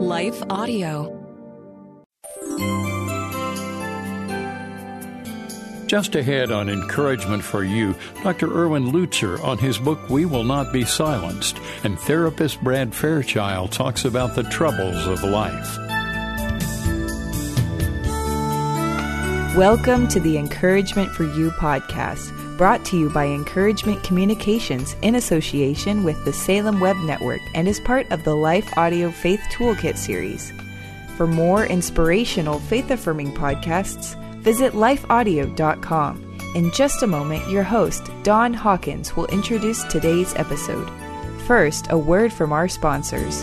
Life Audio. Just ahead on Encouragement for You, Dr. Erwin Lutzer on his book We Will Not Be Silenced, and therapist Brad Fairchild talks about the troubles of life. Welcome to the Encouragement for You podcast, brought to you by Encouragement Communications in association with the Salem Web Network and is part of the Life Audio Faith Toolkit series. For more inspirational, faith affirming podcasts, visit lifeaudio.com. In just a moment, your host, Don Hawkins, will introduce today's episode. First, a word from our sponsors.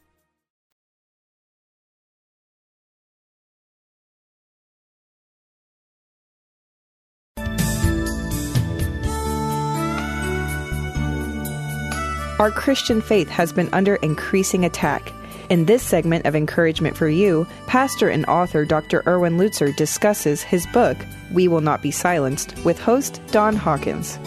Our Christian faith has been under increasing attack. In this segment of Encouragement for You, pastor and author Dr. Erwin Lutzer discusses his book, We Will Not Be Silenced, with host Don Hawkins.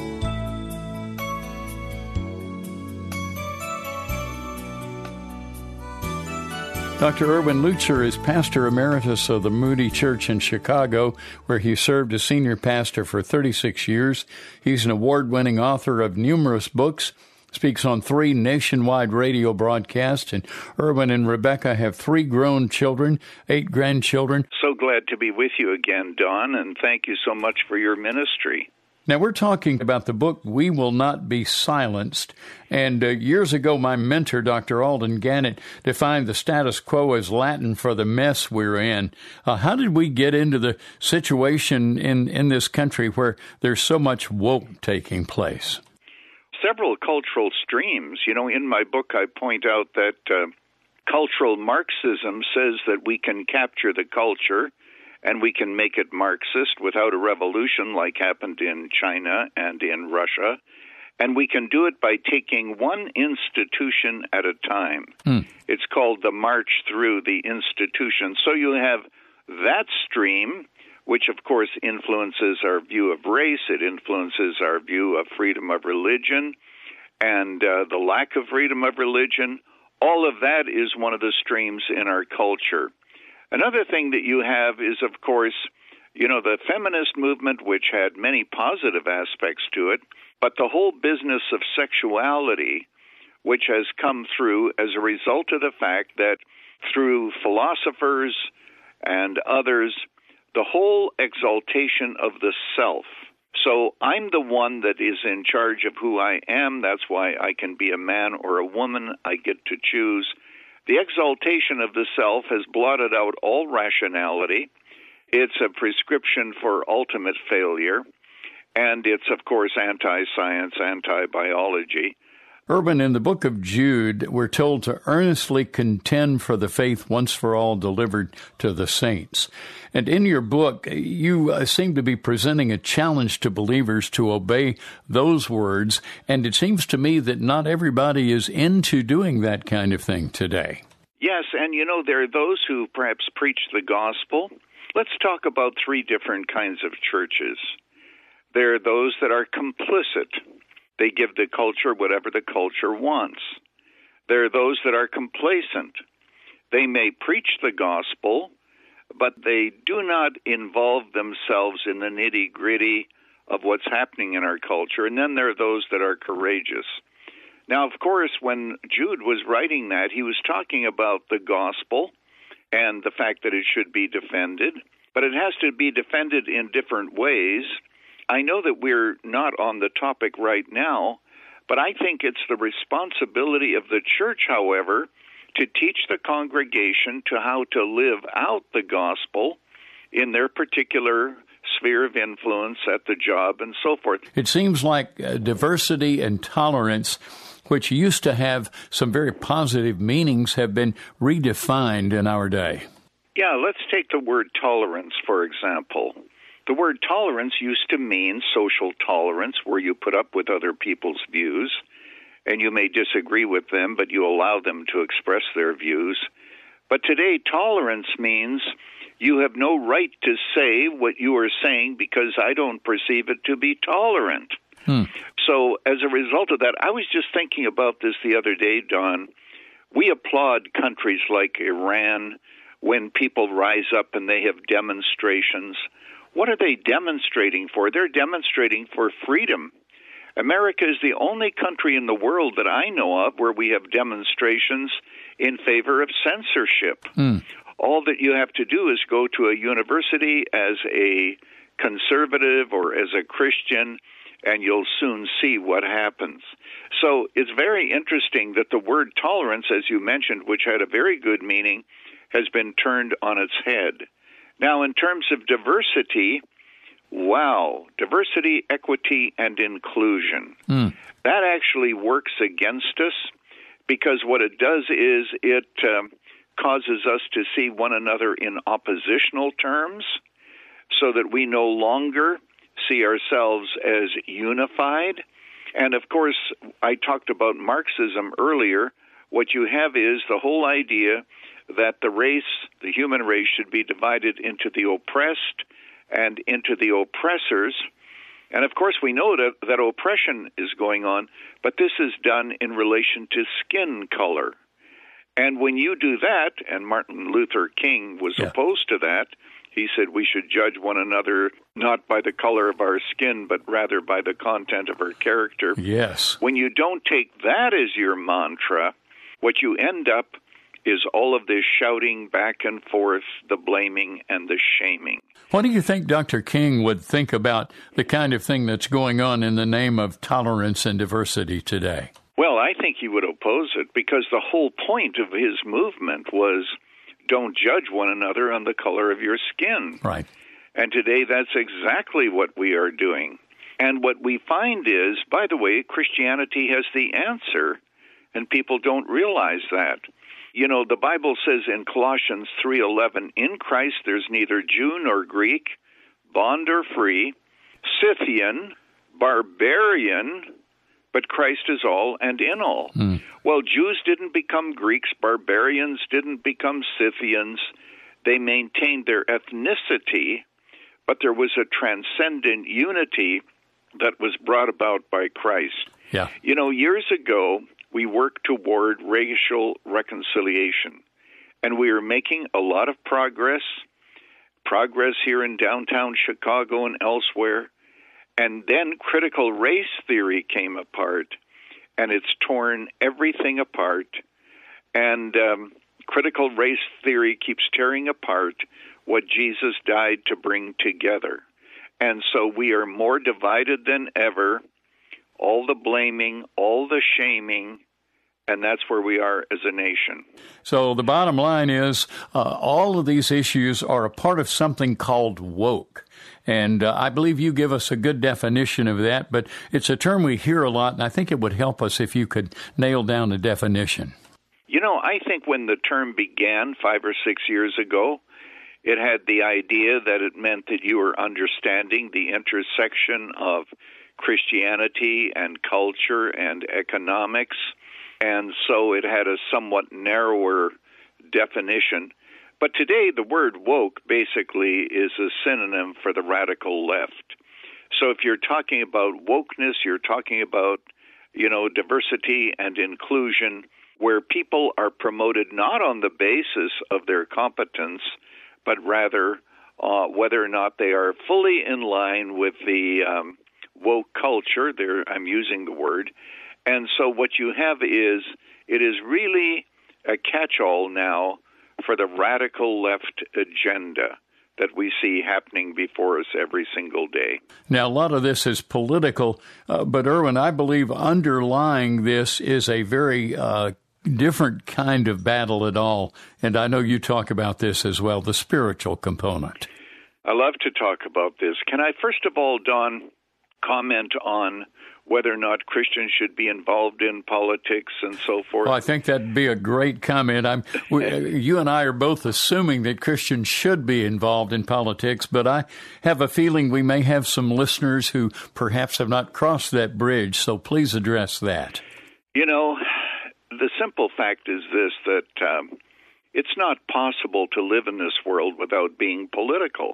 Dr. Erwin Lutzer is pastor emeritus of the Moody Church in Chicago, where he served as senior pastor for 36 years. He's an award winning author of numerous books speaks on three nationwide radio broadcasts, and Erwin and Rebecca have three grown children, eight grandchildren. So glad to be with you again, Don, and thank you so much for your ministry. Now, we're talking about the book We Will Not Be Silenced. And uh, years ago, my mentor, Dr. Alden Gannett, defined the status quo as Latin for the mess we're in. Uh, how did we get into the situation in, in this country where there's so much woke taking place? Several cultural streams. You know, in my book, I point out that uh, cultural Marxism says that we can capture the culture and we can make it Marxist without a revolution like happened in China and in Russia. And we can do it by taking one institution at a time. Mm. It's called the march through the institution. So you have that stream which of course influences our view of race, it influences our view of freedom of religion and uh, the lack of freedom of religion. All of that is one of the streams in our culture. Another thing that you have is, of course, you know, the feminist movement, which had many positive aspects to it, but the whole business of sexuality, which has come through as a result of the fact that through philosophers and others, the whole exaltation of the self. So I'm the one that is in charge of who I am. That's why I can be a man or a woman. I get to choose. The exaltation of the self has blotted out all rationality. It's a prescription for ultimate failure. And it's, of course, anti science, anti biology. Erwin, in the book of Jude, we're told to earnestly contend for the faith once for all delivered to the saints. And in your book, you uh, seem to be presenting a challenge to believers to obey those words. And it seems to me that not everybody is into doing that kind of thing today. Yes, and you know, there are those who perhaps preach the gospel. Let's talk about three different kinds of churches. There are those that are complicit they give the culture whatever the culture wants. There are those that are complacent. They may preach the gospel, but they do not involve themselves in the nitty gritty of what's happening in our culture. And then there are those that are courageous. Now, of course, when Jude was writing that, he was talking about the gospel and the fact that it should be defended, but it has to be defended in different ways. I know that we're not on the topic right now, but I think it's the responsibility of the church, however, to teach the congregation to how to live out the gospel in their particular sphere of influence at the job and so forth. It seems like uh, diversity and tolerance which used to have some very positive meanings, have been redefined in our day. Yeah, let's take the word tolerance, for example. The word tolerance used to mean social tolerance, where you put up with other people's views, and you may disagree with them, but you allow them to express their views. But today, tolerance means you have no right to say what you are saying because I don't perceive it to be tolerant. Hmm. So, as a result of that, I was just thinking about this the other day, Don. We applaud countries like Iran when people rise up and they have demonstrations. What are they demonstrating for? They're demonstrating for freedom. America is the only country in the world that I know of where we have demonstrations in favor of censorship. Hmm. All that you have to do is go to a university as a conservative or as a Christian and you'll soon see what happens. So it's very interesting that the word tolerance, as you mentioned, which had a very good meaning, has been turned on its head. Now, in terms of diversity, wow, diversity, equity, and inclusion. Mm. That actually works against us because what it does is it um, causes us to see one another in oppositional terms so that we no longer see ourselves as unified. And of course, I talked about Marxism earlier. What you have is the whole idea that the race, the human race, should be divided into the oppressed and into the oppressors. And of course, we know that, that oppression is going on, but this is done in relation to skin color. And when you do that, and Martin Luther King was yeah. opposed to that, he said we should judge one another not by the color of our skin, but rather by the content of our character. Yes. When you don't take that as your mantra, what you end up is all of this shouting back and forth, the blaming and the shaming. What do you think Dr. King would think about the kind of thing that's going on in the name of tolerance and diversity today? Well, I think he would oppose it because the whole point of his movement was don't judge one another on the color of your skin. Right. And today that's exactly what we are doing. And what we find is, by the way, Christianity has the answer, and people don't realize that. You know, the Bible says in Colossians 3:11, "In Christ there's neither Jew nor Greek, bond or free, Scythian, barbarian, but Christ is all and in all. Mm. Well, Jews didn't become Greeks, barbarians didn't become Scythians. They maintained their ethnicity, but there was a transcendent unity that was brought about by Christ. Yeah. You know, years ago, we work toward racial reconciliation, and we are making a lot of progress. Progress here in downtown Chicago and elsewhere. And then critical race theory came apart, and it's torn everything apart. And um, critical race theory keeps tearing apart what Jesus died to bring together. And so we are more divided than ever. All the blaming, all the shaming, and that's where we are as a nation. So the bottom line is uh, all of these issues are a part of something called woke. And uh, I believe you give us a good definition of that, but it's a term we hear a lot, and I think it would help us if you could nail down a definition. You know, I think when the term began five or six years ago, it had the idea that it meant that you were understanding the intersection of Christianity and culture and economics. And so it had a somewhat narrower definition. But today, the word woke basically is a synonym for the radical left. So if you're talking about wokeness, you're talking about, you know, diversity and inclusion, where people are promoted not on the basis of their competence, but rather uh, whether or not they are fully in line with the um, woke culture. There, I'm using the word, And so what you have is it is really a catch all now for the radical left agenda that we see happening before us every single day. Now, a lot of this is political, uh, but Erwin, I believe underlying this is a very uh, different kind of battle at all. And I know you talk about this as well the spiritual component. I love to talk about this. Can I, first of all, Don, comment on whether or not Christians should be involved in politics and so forth. Well, I think that'd be a great comment. I'm, we, you and I are both assuming that Christians should be involved in politics, but I have a feeling we may have some listeners who perhaps have not crossed that bridge. So please address that. You know, the simple fact is this: that um, it's not possible to live in this world without being political,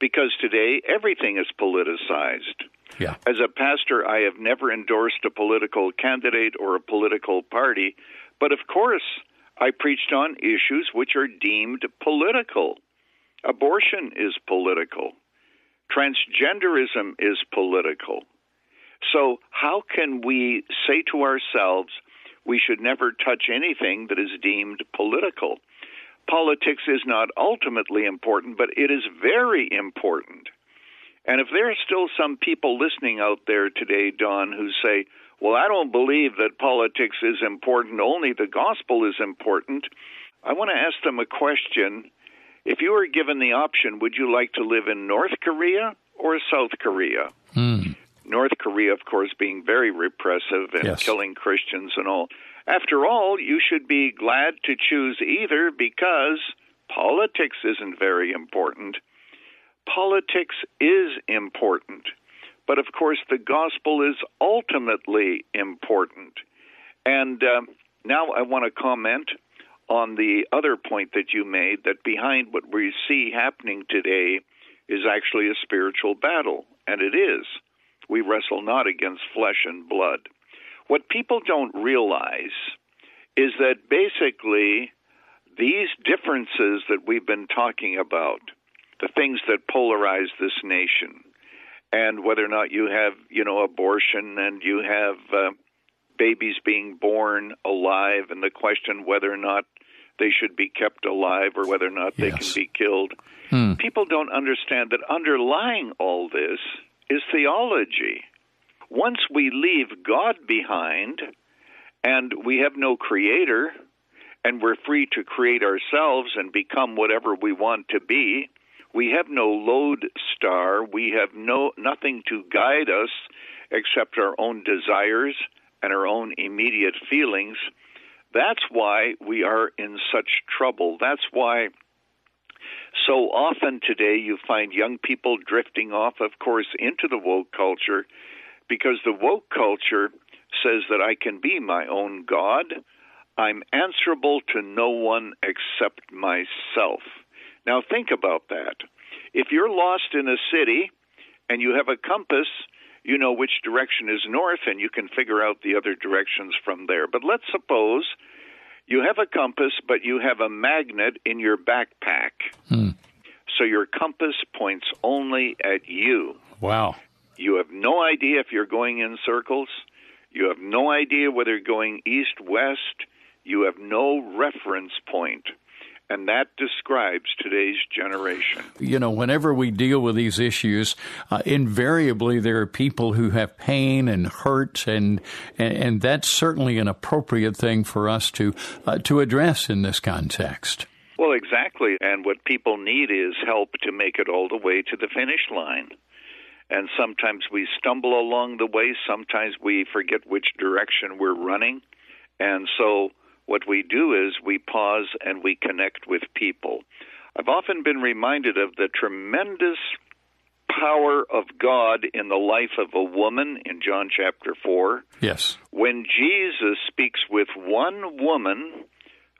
because today everything is politicized yeah. As a pastor, I have never endorsed a political candidate or a political party, but of course, I preached on issues which are deemed political. Abortion is political. Transgenderism is political. So, how can we say to ourselves we should never touch anything that is deemed political? Politics is not ultimately important, but it is very important. And if there are still some people listening out there today, Don, who say, well, I don't believe that politics is important, only the gospel is important, I want to ask them a question. If you were given the option, would you like to live in North Korea or South Korea? Hmm. North Korea, of course, being very repressive and yes. killing Christians and all. After all, you should be glad to choose either because politics isn't very important politics is important, but of course, the gospel is ultimately important. And uh, now I want to comment on the other point that you made that behind what we see happening today is actually a spiritual battle, and it is. We wrestle not against flesh and blood. What people don't realize is that basically these differences that we've been talking about the things that polarize this nation, and whether or not you have, you know, abortion and you have uh, babies being born alive, and the question whether or not they should be kept alive or whether or not they yes. can be killed. Hmm. People don't understand that underlying all this is theology. Once we leave God behind and we have no creator and we're free to create ourselves and become whatever we want to be, we have no lodestar. We have no nothing to guide us except our own desires and our own immediate feelings. That's why we are in such trouble. That's why so often today you find young people drifting off, of course, into the woke culture because the woke culture says that I can be my own God. I'm answerable to no one except myself. Now, think about that. If you're lost in a city and you have a compass, you know which direction is north and you can figure out the other directions from there. But let's suppose you have a compass, but you have a magnet in your backpack. Hmm. So your compass points only at you. Wow. You have no idea if you're going in circles. You have no idea whether you're going east, west. You have no reference point. And that describes today's generation. You know, whenever we deal with these issues, uh, invariably there are people who have pain and hurt, and, and, and that's certainly an appropriate thing for us to uh, to address in this context. Well, exactly. And what people need is help to make it all the way to the finish line. And sometimes we stumble along the way. Sometimes we forget which direction we're running. And so what we do is we pause and we connect with people. I've often been reminded of the tremendous power of God in the life of a woman in John chapter 4. Yes. When Jesus speaks with one woman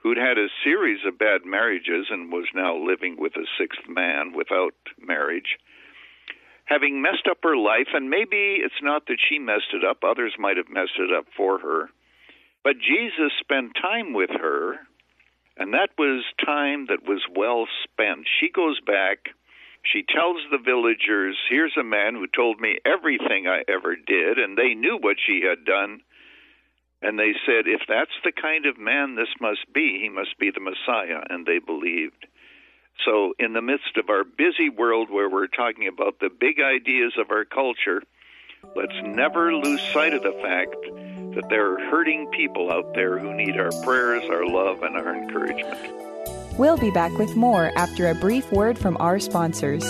who'd had a series of bad marriages and was now living with a sixth man without marriage, having messed up her life, and maybe it's not that she messed it up, others might have messed it up for her. But Jesus spent time with her, and that was time that was well spent. She goes back, she tells the villagers, Here's a man who told me everything I ever did, and they knew what she had done. And they said, if that's the kind of man this must be, he must be the Messiah. And they believed. So, in the midst of our busy world where we're talking about the big ideas of our culture, let's never lose sight of the fact that there are hurting people out there who need our prayers, our love, and our encouragement. We'll be back with more after a brief word from our sponsors.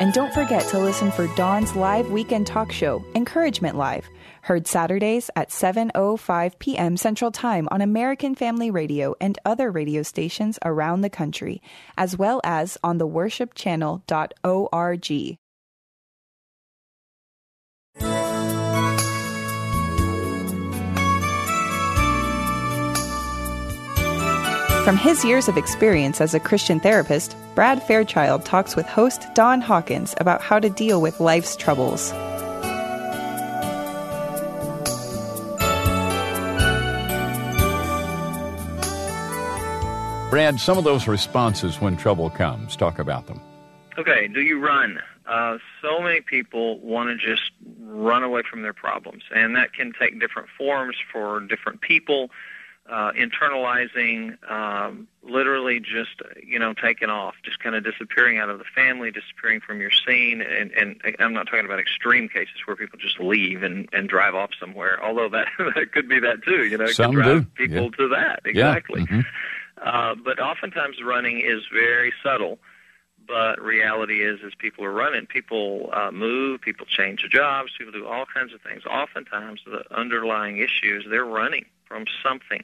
And don't forget to listen for Don's live weekend talk show, Encouragement Live Heard Saturdays at 7:05 p.m. Central Time on American Family Radio and other radio stations around the country, as well as on the worshipchannel.org. From his years of experience as a Christian therapist, Brad Fairchild talks with host Don Hawkins about how to deal with life's troubles. Brad, some of those responses when trouble comes, talk about them. Okay, do you run? Uh, so many people want to just run away from their problems, and that can take different forms for different people. Uh, internalizing, um, literally just you know taking off, just kind of disappearing out of the family, disappearing from your scene, and, and I'm not talking about extreme cases where people just leave and, and drive off somewhere. Although that that could be that too, you know, it Some could drive do. people Yeah. to that exactly. Yeah. mhm. Uh, but oftentimes running is very subtle. But reality is, as people are running. People uh, move. People change jobs. People do all kinds of things. Oftentimes, the underlying issue is they're running from something,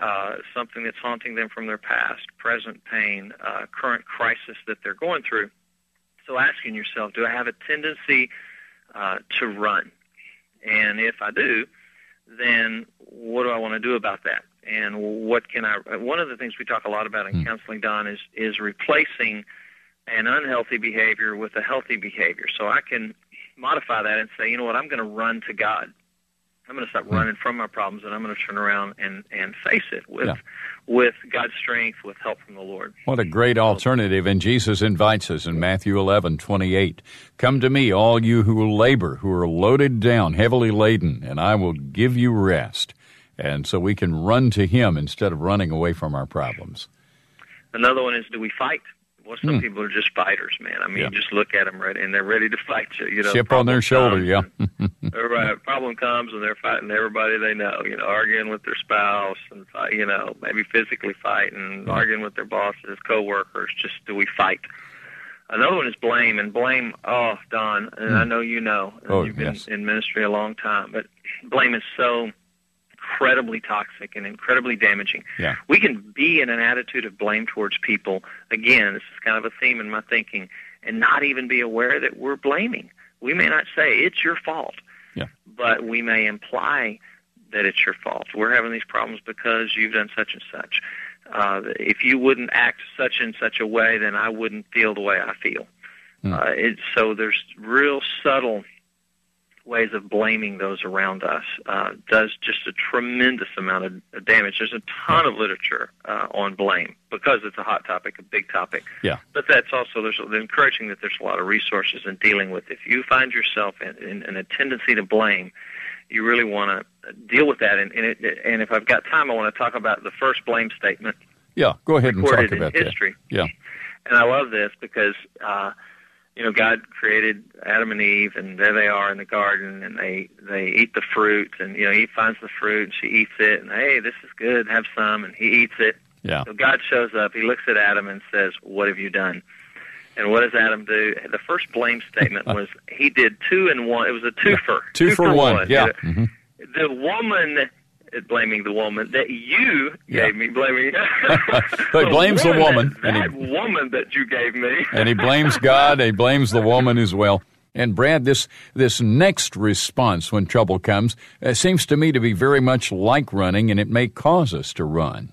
uh, something that's haunting them from their past, present pain, uh, current crisis that they're going through. So, asking yourself, do I have a tendency uh, to run? And if I do, then what do I want to do about that? And what can I? One of the things we talk a lot about in counseling, Don, is is replacing an unhealthy behavior with a healthy behavior. So I can modify that and say, you know what, I'm going to run to God. I'm going to stop running from my problems, and I'm going to turn around and and face it with Yeah. with God's strength, with help from the Lord. What a great alternative. And Jesus invites us in Matthew 11, 28. Come to me, all you who labor, who are loaded down, heavily laden, and I will give you rest. And so we can run to Him instead of running away from our problems. Another one is, do we fight? Well, some people are just fighters, man. I mean, Hmm. Yeah. just look at them, right, and they're ready to fight you. You know, Chip on their shoulder, yeah. right. Problem comes, and they're fighting everybody they know. You know, arguing with their spouse, and you know, maybe physically fighting, arguing with their bosses, coworkers. Just do we fight? Another one is blame, and blame. Oh, Don, and I know you know. Oh, you've been yes. in ministry a long time, but blame is so incredibly toxic and incredibly damaging. Yeah. We can be in an attitude of blame towards people. Again, this is kind of a theme in my thinking, and not even be aware that we're blaming. We may not say it's your fault, Yeah. but we may imply that it's your fault. We're having these problems because you've done such and such. Uh, if you wouldn't act such and such a way, then I wouldn't feel the way I feel. Uh, it, so there's real subtle ways of blaming those around us uh, does just a tremendous amount of damage. There's a ton of literature uh, on blame because it's a hot topic, a big topic. Yeah. But that's also there's encouraging that there's a lot of resources in dealing with. If you find yourself in, in, in a tendency to blame, you really want to deal with that. And and, it, and if I've got time, I want to talk about the first blame statement Yeah, go ahead and talk about history. that. Yeah. And I love this because, uh, you know, God created Adam and Eve, and there they are in the garden, and they they eat the fruit, and you know, he finds the fruit, and she eats it, and hey, this is good, have some, and he eats it. Yeah. So God shows up, he looks at Adam and says, "What have you done?" And what does Adam do? The first blame statement was he did two and one. It was a twofer. Two, for, one. Yeah. You know, Mhm. the woman blaming the woman that you Yeah. gave me blaming But blames the woman, that, and that woman that you gave me and he blames God, he blames the woman as well. And Brad, this this next response when trouble comes uh, seems to me to be very much like running, and it may cause us to run.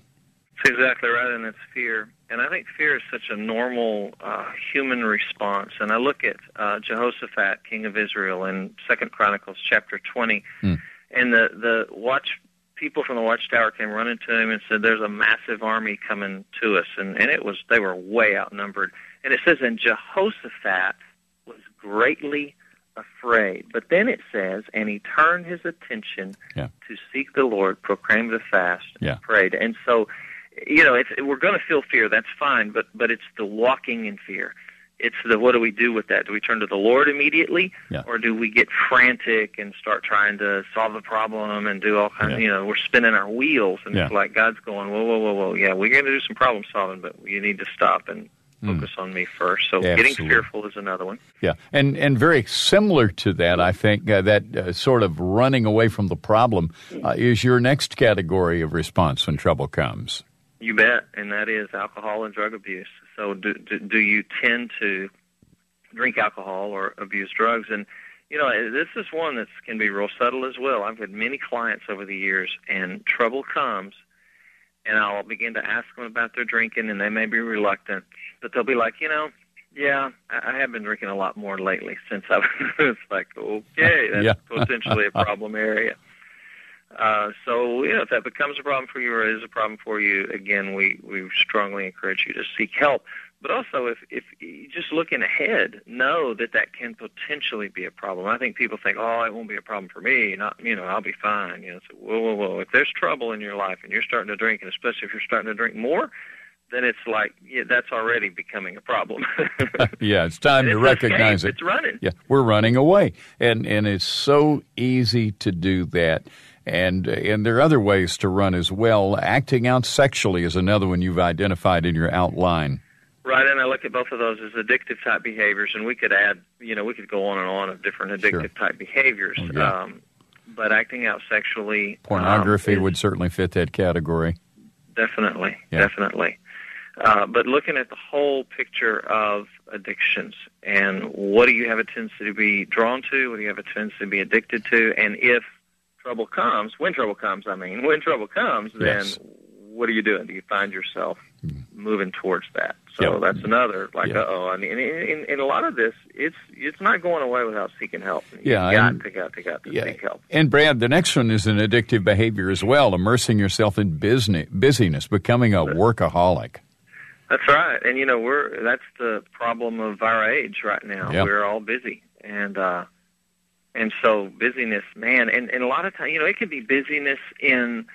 That's exactly right, and it's fear. And I think fear is such a normal uh, human response. And I look at uh, Jehoshaphat, king of Israel, in Second Chronicles chapter twenty, and the the watch people from the watchtower came running to him and said, "There's a massive army coming to us," and and it was they were way outnumbered. And it says, "And Jehoshaphat was greatly afraid. But then it says, and he turned his attention Yeah. to seek the Lord, proclaim the fast, Yeah. and prayed. And so, you know, it's, we're going to feel fear. That's fine. But but it's the walking in fear. It's the what do we do with that? Do we turn to the Lord immediately, Yeah. or do we get frantic and start trying to solve the problem and do all kinds? Yeah. You know, we're spinning our wheels, and Yeah. it's like God's going, whoa, whoa, whoa, whoa. Yeah, we're going to do some problem solving, but you need to stop and focus on me first. So getting Hmm. Fearful is another one. Yeah, and and very similar to that, I think uh, that uh, sort of running away from the problem uh, is your next category of response when trouble comes. You bet, and that is alcohol and drug abuse. So, do, do, do you tend to drink alcohol or abuse drugs? And you know, this is one that can be real subtle as well. I've had many clients over the years, and trouble comes, and I'll begin to ask them about their drinking, and they may be reluctant, but they'll be like, you know, yeah, I I have been drinking a lot more lately since I've. it's like, okay, that's Yeah. potentially a problem area. Uh, so, you know, if that becomes a problem for you or is a problem for you, again, we, we strongly encourage you to seek help. But also, if, if just looking ahead, know that that can potentially be a problem. I think people think, oh, it won't be a problem for me. Not, you know, I'll be fine. You know, so whoa, whoa, whoa. If there's trouble in your life and you're starting to drink, and especially if you're starting to drink more, then it's like yeah, that's already becoming a problem. Yeah, it's time to It's recognize escape. it. It's running. Yeah, we're running away, and and it's so easy to do that. And and there are other ways to run as well. Acting out sexually is another one you've identified in your outline. Right, and I look at both of those as addictive type behaviors, and we could add, you know, we could go on and on of different Sure. addictive type behaviors. Oh, yeah. um, but acting out sexually, Pornography um, would certainly fit that category. definitely, Yeah. definitely. Uh, but looking at the whole picture of addictions and what do you have a tendency to be drawn to, what do you have a tendency to be addicted to, and if trouble comes, when trouble comes, I mean, when trouble comes, then Yes. what are you doing? Do you find yourself moving towards that? So Yep. that's another like, uh oh. I mean, in, in a lot of this, it's it's not going away without seeking help. You Yeah, got and- to got to got to Yeah. seek help. And Brad, the next one is an addictive behavior as well, immersing yourself in business, busyness, becoming a workaholic. That's right. And you know, we're that's the problem of our age right now. Yep. We're all busy. And uh and so busyness, man, and, and a lot of times, you know, it can be busyness in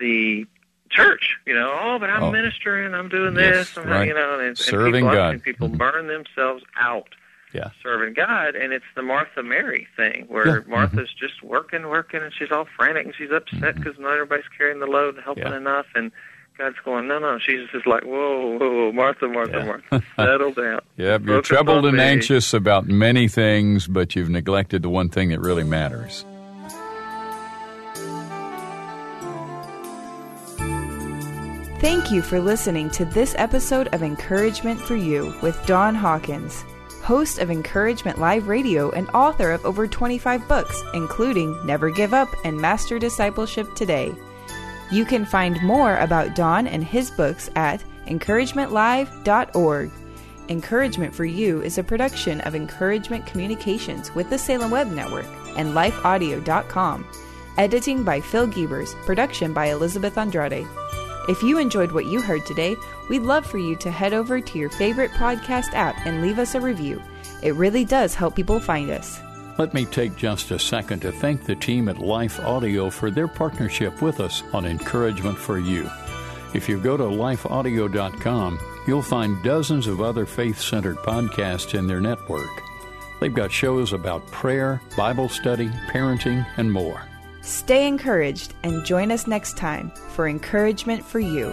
the church, you know, oh, but I'm Oh. ministering, I'm doing Yes, this, I'm, right. you know, and, and Serving people, I've God. seen people Mhm. burn themselves out Yeah. serving God, and it's the Martha Mary thing where Yeah. Mm-hmm. Martha's just working, working, and she's all frantic and she's upset because not everybody's carrying the load and helping Yeah. enough, and God's going, no, no. She's just like, whoa, whoa, whoa Martha, Martha, Yeah. Martha, settle down. Yep, you're Focus troubled and me. anxious about many things, but you've neglected the one thing that really matters. Thank you for listening to this episode of Encouragement for You with Don Hawkins, host of Encouragement Live Radio and author of over 25 books, including Never Give Up and Master Discipleship Today. You can find more about Don and his books at encouragementlive.org. Encouragement for You is a production of Encouragement Communications with the Salem Web Network and lifeaudio.com. Editing by Phil Giebers, production by Elizabeth Andrade. If you enjoyed what you heard today, we'd love for you to head over to your favorite podcast app and leave us a review. It really does help people find us. Let me take just a second to thank the team at Life Audio for their partnership with us on Encouragement for You. If you go to lifeaudio.com, you'll find dozens of other faith centered podcasts in their network. They've got shows about prayer, Bible study, parenting, and more. Stay encouraged and join us next time for Encouragement for You.